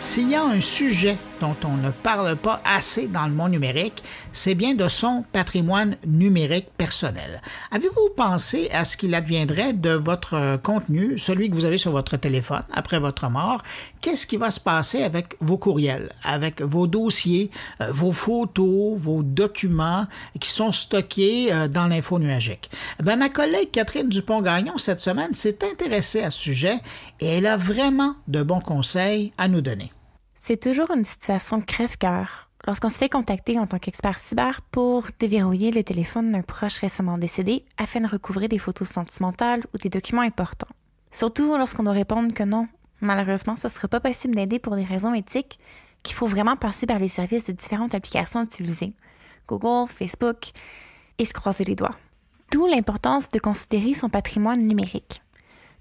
S'il y a un sujet dont on ne parle pas assez dans le monde numérique, c'est bien de son patrimoine numérique personnel. Avez-vous pensé à ce qu'il adviendrait de votre contenu, celui que vous avez sur votre téléphone après votre mort? Qu'est-ce qui va se passer avec vos courriels, avec vos dossiers, euh, vos photos, vos documents qui sont stockés euh, dans l'info nuagique? Ben, ma collègue Catherine Dupont-Gagnon, cette semaine, s'est intéressée à ce sujet et elle a vraiment de bons conseils à nous donner. C'est toujours une situation crève-cœur lorsqu'on se fait contacter en tant qu'expert cyber pour déverrouiller le téléphone d'un proche récemment décédé afin de recouvrer des photos sentimentales ou des documents importants. Surtout lorsqu'on doit répondre que non, malheureusement, ce ne sera pas possible d'aider pour des raisons éthiques, qu'il faut vraiment passer par les services de différentes applications utilisées, Google, Facebook, et se croiser les doigts. D'où l'importance de considérer son patrimoine numérique.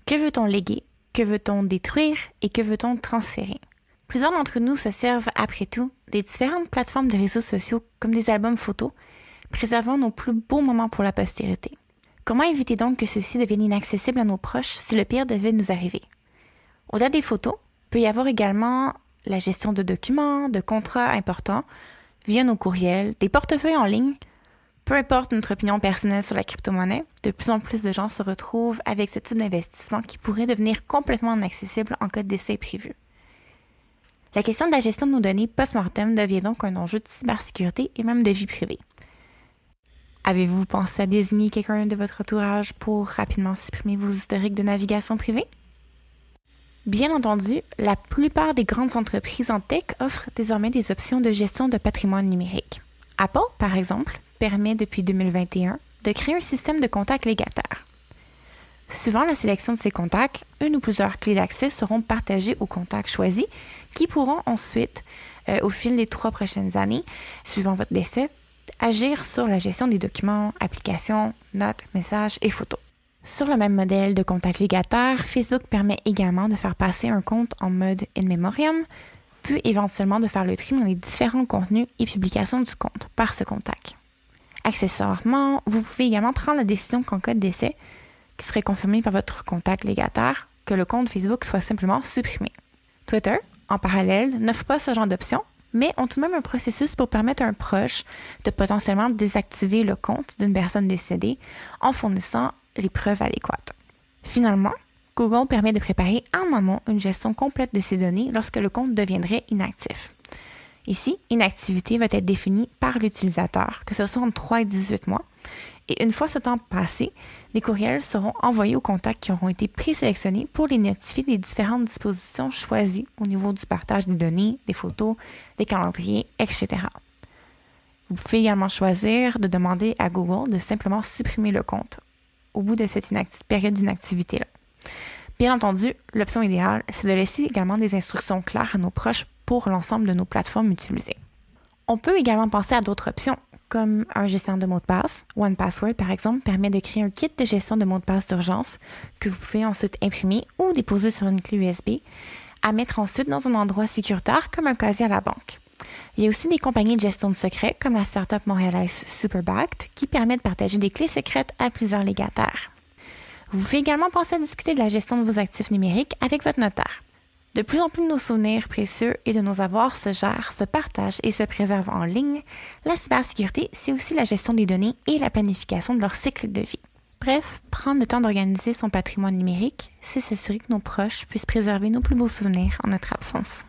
Que veut-on léguer? Que veut-on détruire? Et que veut-on transférer? Plusieurs d'entre nous se servent, après tout, des différentes plateformes de réseaux sociaux comme des albums photos, préservant nos plus beaux moments pour la postérité. Comment éviter donc que ceux-ci deviennent inaccessibles à nos proches si le pire devait nous arriver? Au-delà des photos, peut y avoir également la gestion de documents, de contrats importants via nos courriels, des portefeuilles en ligne. Peu importe notre opinion personnelle sur la crypto-monnaie, de plus en plus de gens se retrouvent avec ce type d'investissement qui pourrait devenir complètement inaccessible en cas de décès prévu. La question de la gestion de nos données post-mortem devient donc un enjeu de cybersécurité et même de vie privée. Avez-vous pensé à désigner quelqu'un de votre entourage pour rapidement supprimer vos historiques de navigation privée? Bien entendu, la plupart des grandes entreprises en tech offrent désormais des options de gestion de patrimoine numérique. Apple, par exemple, permet depuis 2021 de créer un système de contact légataire. Suivant la sélection de ces contacts, une ou plusieurs clés d'accès seront partagées aux contacts choisis qui pourront ensuite, euh, au fil des trois prochaines années, suivant votre décès, agir sur la gestion des documents, applications, notes, messages et photos. Sur le même modèle de contact légataire, Facebook permet également de faire passer un compte en mode in memoriam, puis éventuellement de faire le tri dans les différents contenus et publications du compte par ce contact. Accessoirement, vous pouvez également prendre la décision qu'en cas de décès, qui serait confirmé par votre contact légataire que le compte Facebook soit simplement supprimé. Twitter, en parallèle, n'offre pas ce genre d'option, mais ont tout de même un processus pour permettre à un proche de potentiellement désactiver le compte d'une personne décédée en fournissant les preuves adéquates. Finalement, Google permet de préparer en amont une gestion complète de ces données lorsque le compte deviendrait inactif. Ici, inactivité va être définie par l'utilisateur, que ce soit entre 3 et 18 mois, et une fois ce temps passé, les courriels seront envoyés aux contacts qui auront été présélectionnés pour les notifier des différentes dispositions choisies au niveau du partage des données, des photos, des calendriers, etc. Vous pouvez également choisir de demander à Google de simplement supprimer le compte au bout de cette période d'inactivité-là. Bien entendu, l'option idéale, c'est de laisser également des instructions claires à nos proches pour l'ensemble de nos plateformes utilisées. On peut également penser à d'autres options comme un gestionnaire de mots de passe. OnePassword, par exemple, permet de créer un kit de gestion de mots de passe d'urgence que vous pouvez ensuite imprimer ou déposer sur une clé USB à mettre ensuite dans un endroit sécuritaire comme un casier à la banque. Il y a aussi des compagnies de gestion de secrets comme la startup montréalaise Superbacked qui permet de partager des clés secrètes à plusieurs légataires. Vous pouvez également penser à discuter de la gestion de vos actifs numériques avec votre notaire. De plus en plus de nos souvenirs précieux et de nos avoirs se gèrent, se partagent et se préservent en ligne. La cybersécurité, c'est aussi la gestion des données et la planification de leur cycle de vie. Bref, prendre le temps d'organiser son patrimoine numérique, c'est s'assurer que nos proches puissent préserver nos plus beaux souvenirs en notre absence.